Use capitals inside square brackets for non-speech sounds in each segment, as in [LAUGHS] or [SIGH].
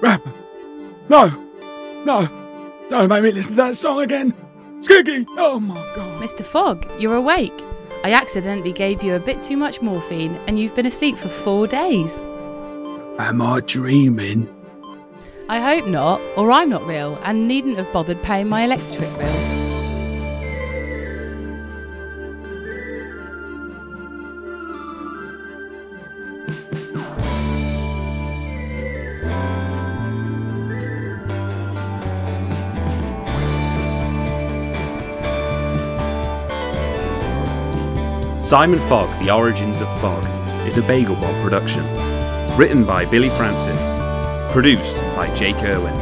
Rapper. No. No. Don't make me listen to that song again. Skiggy. Oh my god. Mr. Fogg, you're awake. I accidentally gave you a bit too much morphine and you've been asleep for four days. Am I dreaming? I hope not, or I'm not real and needn't have bothered paying my electric bill. Simon Fogg, The Origins of Fog is a Bagelbot production. Written by Billy Francis. Produced by Jake Irwin.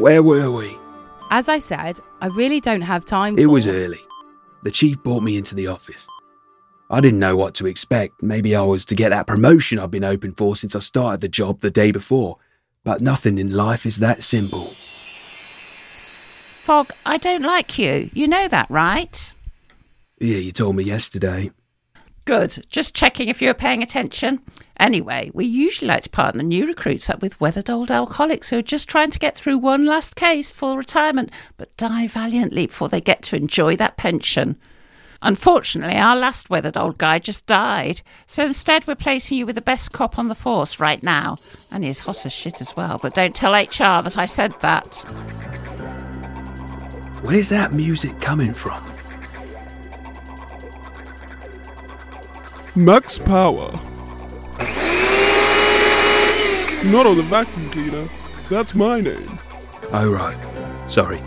Where were we? As I said, I really don't have time It for. was early. The chief brought me into the office. I didn't know what to expect. Maybe I was to get that promotion I've been hoping for since I started the job the day before. But nothing in life is that simple. Fogg, I don't like you. You know that, right? Yeah, you told me yesterday. Good. Just checking if you were paying attention. Anyway, we usually like to partner new recruits up with weathered old alcoholics who are just trying to get through one last case for retirement, but die valiantly before they get to enjoy that pension. Unfortunately, our last weathered old guy just died, so instead we're placing you with the best cop on the force right now. And he's hot as shit as well, but don't tell HR that I said that. Where's that music coming from? Max Power. Not on the vacuum cleaner. That's my name. Oh, right. Sorry.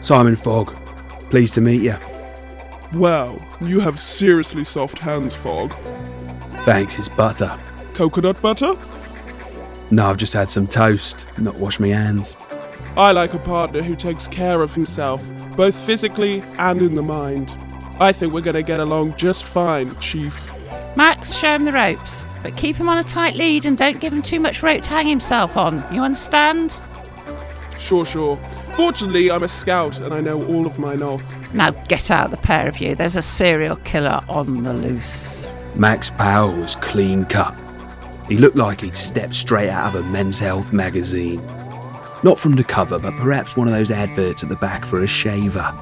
Simon Fogg. Pleased to meet you. Wow, you have seriously soft hands, Fogg. Thanks, it's butter. Coconut butter? No, I've just had some toast, not washed my hands. I like a partner who takes care of himself, both physically and in the mind. I think we're gonna get along just fine, Chief. Max, show him the ropes, but keep him on a tight lead and don't give him too much rope to hang himself on. You understand? Sure, sure. Fortunately, I'm a scout and I know all of my knots. Now get out, the pair of you. There's a serial killer on the loose. Max Power was clean cut. He looked like he'd stepped straight out of a men's health magazine. Not from the cover, but perhaps one of those adverts at the back for a shaver.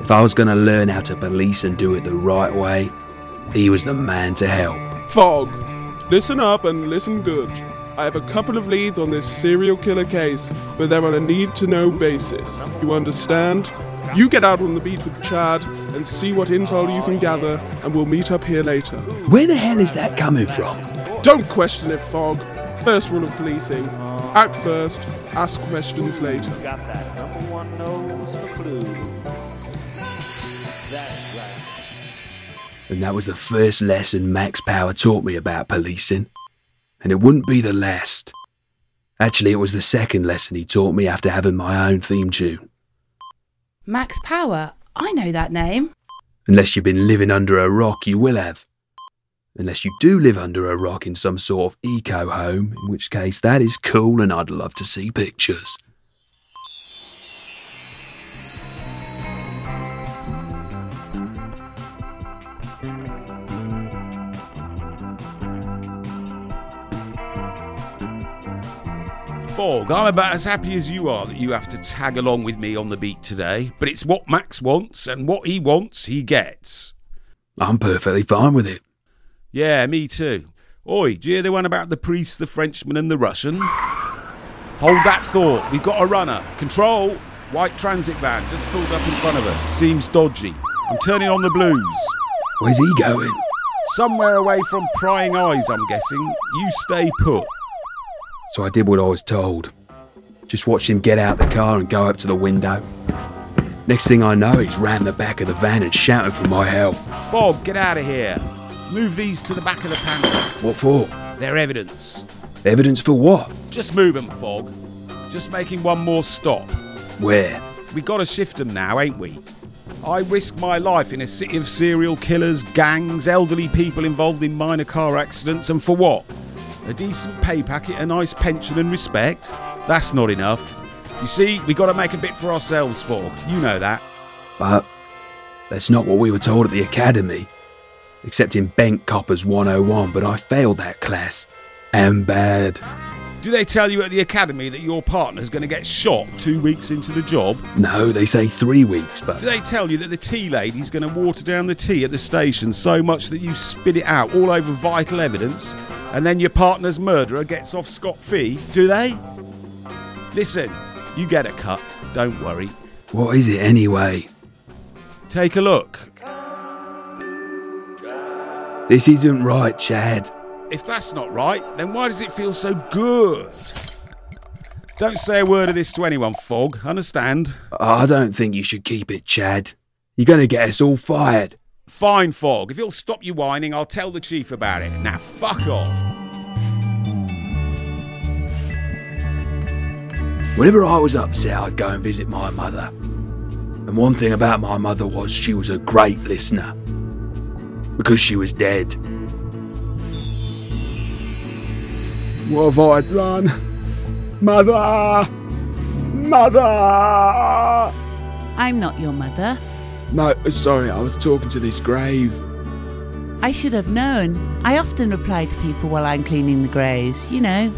If I was going to learn how to police and do it the right way, he was the man to help. Fogg, listen up and listen good. I have a couple of leads on this serial killer case, but they're on a need to know basis. You understand? You get out on the beat with Chad and see what intel you can gather, and we'll meet up here later. Where the hell is that coming from? Don't question it, Fogg. First rule of policing act first, ask questions later. Got that number one nose for clues. That's And that was the first lesson Max Power taught me about policing. And it wouldn't be the last. Actually, it was the second lesson he taught me after having my own theme tune. Max Power, I know that name. Unless you've been living under a rock, you will have. Unless you do live under a rock in some sort of eco home, in which case that is cool and I'd love to see pictures. I'm about as happy as you are that you have to tag along with me on the beat today, but it's what Max wants, and what he wants, he gets. I'm perfectly fine with it. Yeah, me too. Oi, do you hear the one about the priest, the Frenchman, and the Russian? Hold that thought. We've got a runner. Control. White transit van just pulled up in front of us. Seems dodgy. I'm turning on the blues. Where's he going? Somewhere away from prying eyes, I'm guessing. You stay put. So I did what I was told. Just watched him get out the car and go up to the window. Next thing I know, he's round the back of the van and shouting for my help. Fogg, get out of here. Move these to the back of the panel. What for? They're evidence. Evidence for what? Just move 'em, Fogg. Just making one more stop. Where? We gotta shift 'em now, ain't we? I risk my life in a city of serial killers, gangs, elderly people involved in minor car accidents, and for what? A decent pay packet, a nice pension, and respect? That's not enough. You see, we got to make a bit for ourselves, Fogg. You know that. But that's not what we were told at the academy. Except in Bent Coppers 101, but I failed that class. And bad. Do they tell you at the academy that your partner's going to get shot two weeks into the job? No, they say three weeks, but Do they tell you that the tea lady's going to water down the tea at the station so much that you spit it out all over vital evidence and then your partner's murderer gets off scot free? Do they? Listen, you get a cut, don't worry. what is it anyway? Take a look. This isn't right, Chad. If that's not right, then why does it feel so good? Don't say a word of this to anyone, Fogg, understand? I don't think you should keep it, Chad. You're going to get us all fired. Fine, Fogg. If you'll stop your whining, I'll tell the chief about it. Now, fuck off. Whenever I was upset, I'd go and visit my mother. And one thing about my mother was she was a great listener. Because she was dead. What have I done? Mother! Mother! I'm not your mother. No, sorry, I was talking to this grave. I should have known. I often reply to people while I'm cleaning the graves, you know,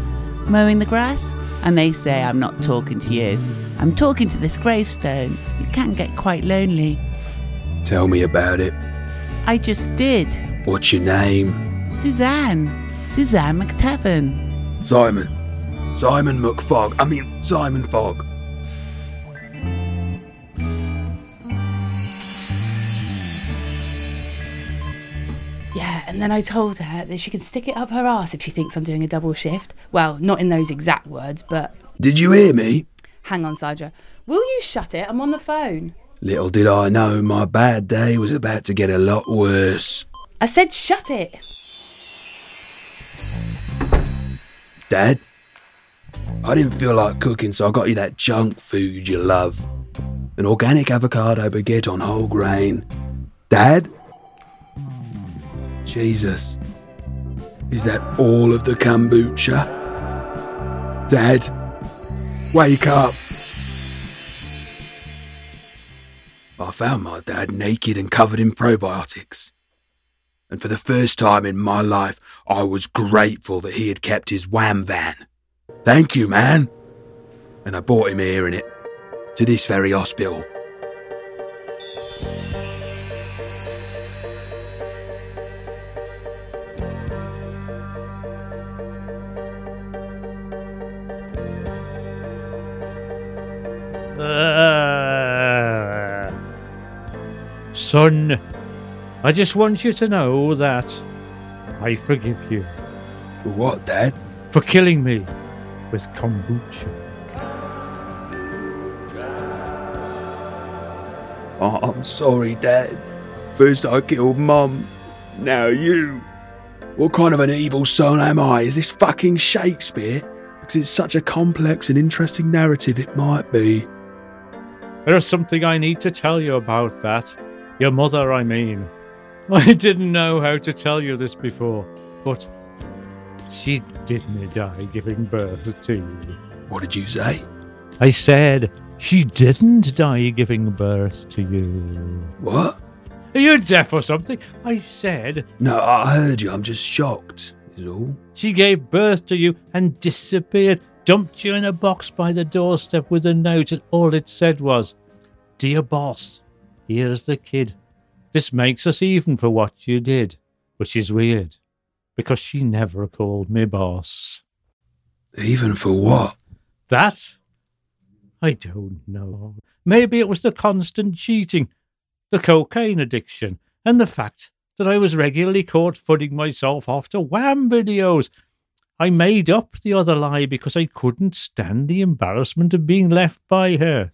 mowing the grass, and they say I'm not talking to you. I'm talking to this gravestone. It can get quite lonely. Tell me about it. I just did. What's your name? Suzanne. Suzanne McTavern. Simon. Simon McFog. I mean, Simon Fogg. Yeah, and then I told her that she can stick it up her ass if she thinks I'm doing a double shift. Well, not in those exact words, but Did you hear me? hang on, Sandra. Will you shut it? I'm on the phone. Little did I know my bad day was about to get a lot worse. I said shut it. Dad? I didn't feel like cooking, so I got you that junk food you love. An organic avocado baguette on whole grain. Dad? Jesus. Is that all of the kombucha? Dad? Wake up! I found my dad naked and covered in probiotics. And for the first time in my life, I was grateful that he had kept his wham van. Thank you, man. And I brought him here in it, to this very hospital. Uh, son, I just want you to know that I forgive you For what, Dad? for killing me with kombucha. Oh, I'm sorry, Dad. First I killed Mum, now you. What kind of an evil son am I? Is this fucking Shakespeare? Because it's such a complex and interesting narrative, it might be. There's something I need to tell you about that. Your mother, I mean. [LAUGHS] I didn't know how to tell you this before, but she didn't die giving birth to you. What did you say? I said she didn't die giving birth to you. What? Are you deaf or something? I said No, I heard you. I'm just shocked, is all. she gave birth to you and disappeared, dumped you in a box by the doorstep with a note, and all it said was, Dear boss, here's the kid. This makes us even for what you did, which is weird, because she never called me boss. Even for what? That? I don't know. Maybe it was the constant cheating, the cocaine addiction, and the fact that I was regularly caught footing myself off to wham videos. I made up the other lie because I couldn't stand the embarrassment of being left by her.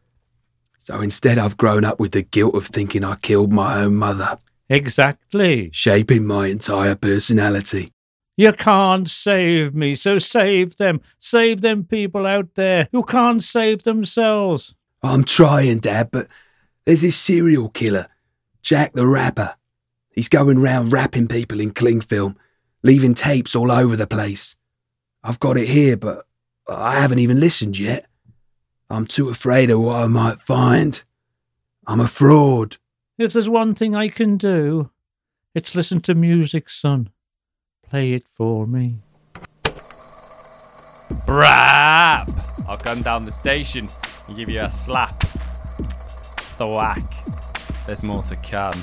So instead, I've grown up with the guilt of thinking I killed my own mother, Exactly. shaping my entire personality. You can't save me, so save them. Save them people out there who can't save themselves. I'm trying, Dad, but there's this serial killer, Jack the Rapper. He's going round rapping people in cling film, leaving tapes all over the place. I've got it here, but I haven't even listened yet. I'm too afraid of what I might find. I'm a fraud. If there's one thing I can do, it's listen to music, son. Play it for me. Brap! I'll come down the station and give you a slap. Thwack. There's more to come.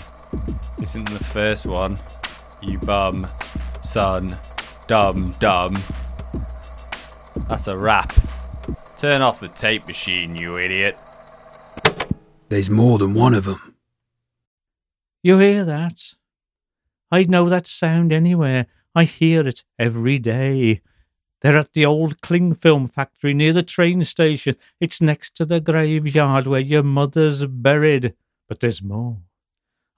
This isn't the first one. You bum. Son. Dumb, dumb. That's a wrap. Turn off the tape machine, you idiot. There's more than one of them. You hear that? I'd know that sound anywhere. I hear it every day. They're at the old cling film factory near the train station. It's next to the graveyard where your mother's buried. But there's more.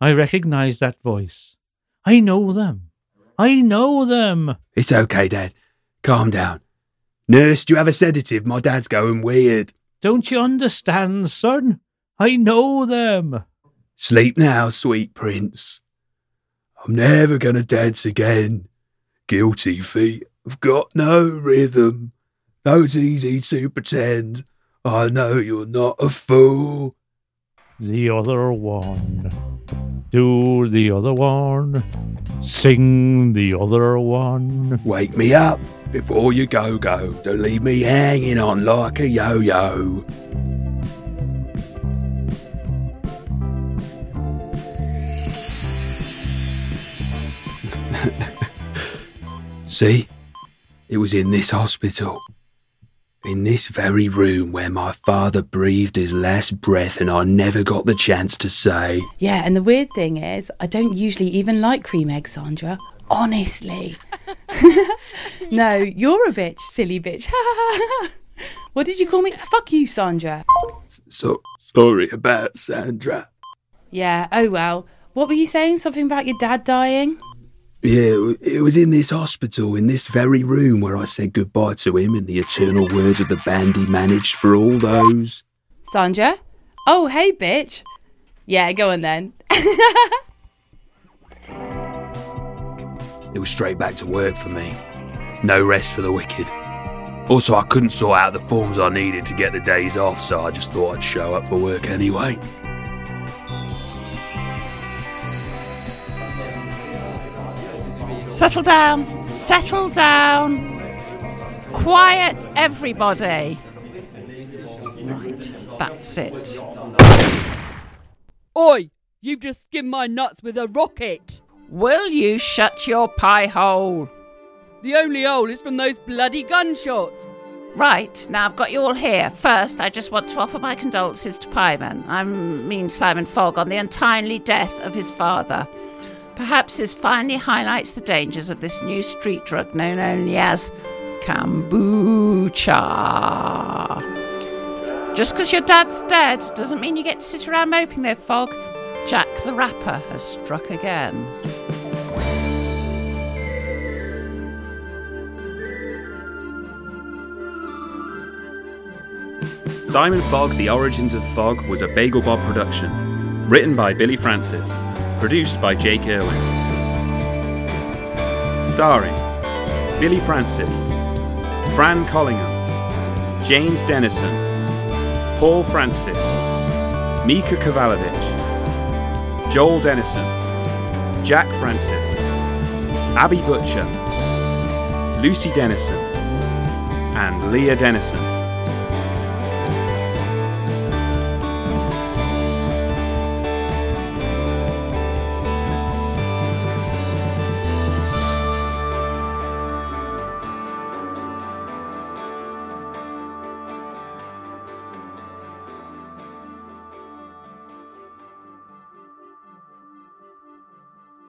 I recognize that voice. I know them. I know them. It's okay, Dad. Calm down. Nurse, do you have a sedative? My dad's going weird. Don't you understand, son? I know them. Sleep now, sweet prince. I'm never gonna dance again. Guilty feet have got no rhythm. Though it's easy to pretend, I know you're not a fool. The other one. Do the other one. Sing the other one. Wake me up before you go go. Don't leave me hanging on like a yo yo. [LAUGHS] See? It was in this hospital. In this very room where my father breathed his last breath and I never got the chance to say, Yeah, and the weird thing is, I don't usually even like cream eggs, Sandra. Honestly. [LAUGHS] no, you're a bitch, silly bitch. [LAUGHS] what did you call me? Fuck you, Sandra. So sorry about Sandra. Yeah, oh well. What were you saying? Something about your dad dying? Yeah, it was in this hospital, in this very room where I said goodbye to him in the eternal words of the band he managed for all those. Sandra? Oh, hey, bitch. Yeah, go on then. It was straight back to work for me. No rest for the wicked. Also, I couldn't sort out the forms I needed to get the days off, so I just thought I'd show up for work anyway. Settle down. Settle down. Quiet, everybody. Right, that's it. Oi! You've just skimmed my nuts with a rocket! Will you shut your pie hole? The only hole is from those bloody gunshots! Right, now I've got you all here. First, I just want to offer my condolences to Pieman, I mean Simon Fogg, on the untimely death of his father. Perhaps this finally highlights the dangers of this new street drug known only as kombucha. Just because your dad's dead doesn't mean you get to sit around moping there, Fogg. Jack the Rapper has struck again. Simon Fogg, The Origins of Fog was a Bagel Bob production. Written by Billy Francis. Produced by Jake Irwin. Starring Billy Francis, Fran Collingham, James Dennison, Paul Francis, Mika Kavalovich, Joel Dennison, Jack Francis, Abby Butcher, Lucy Dennison, and Leah Dennison.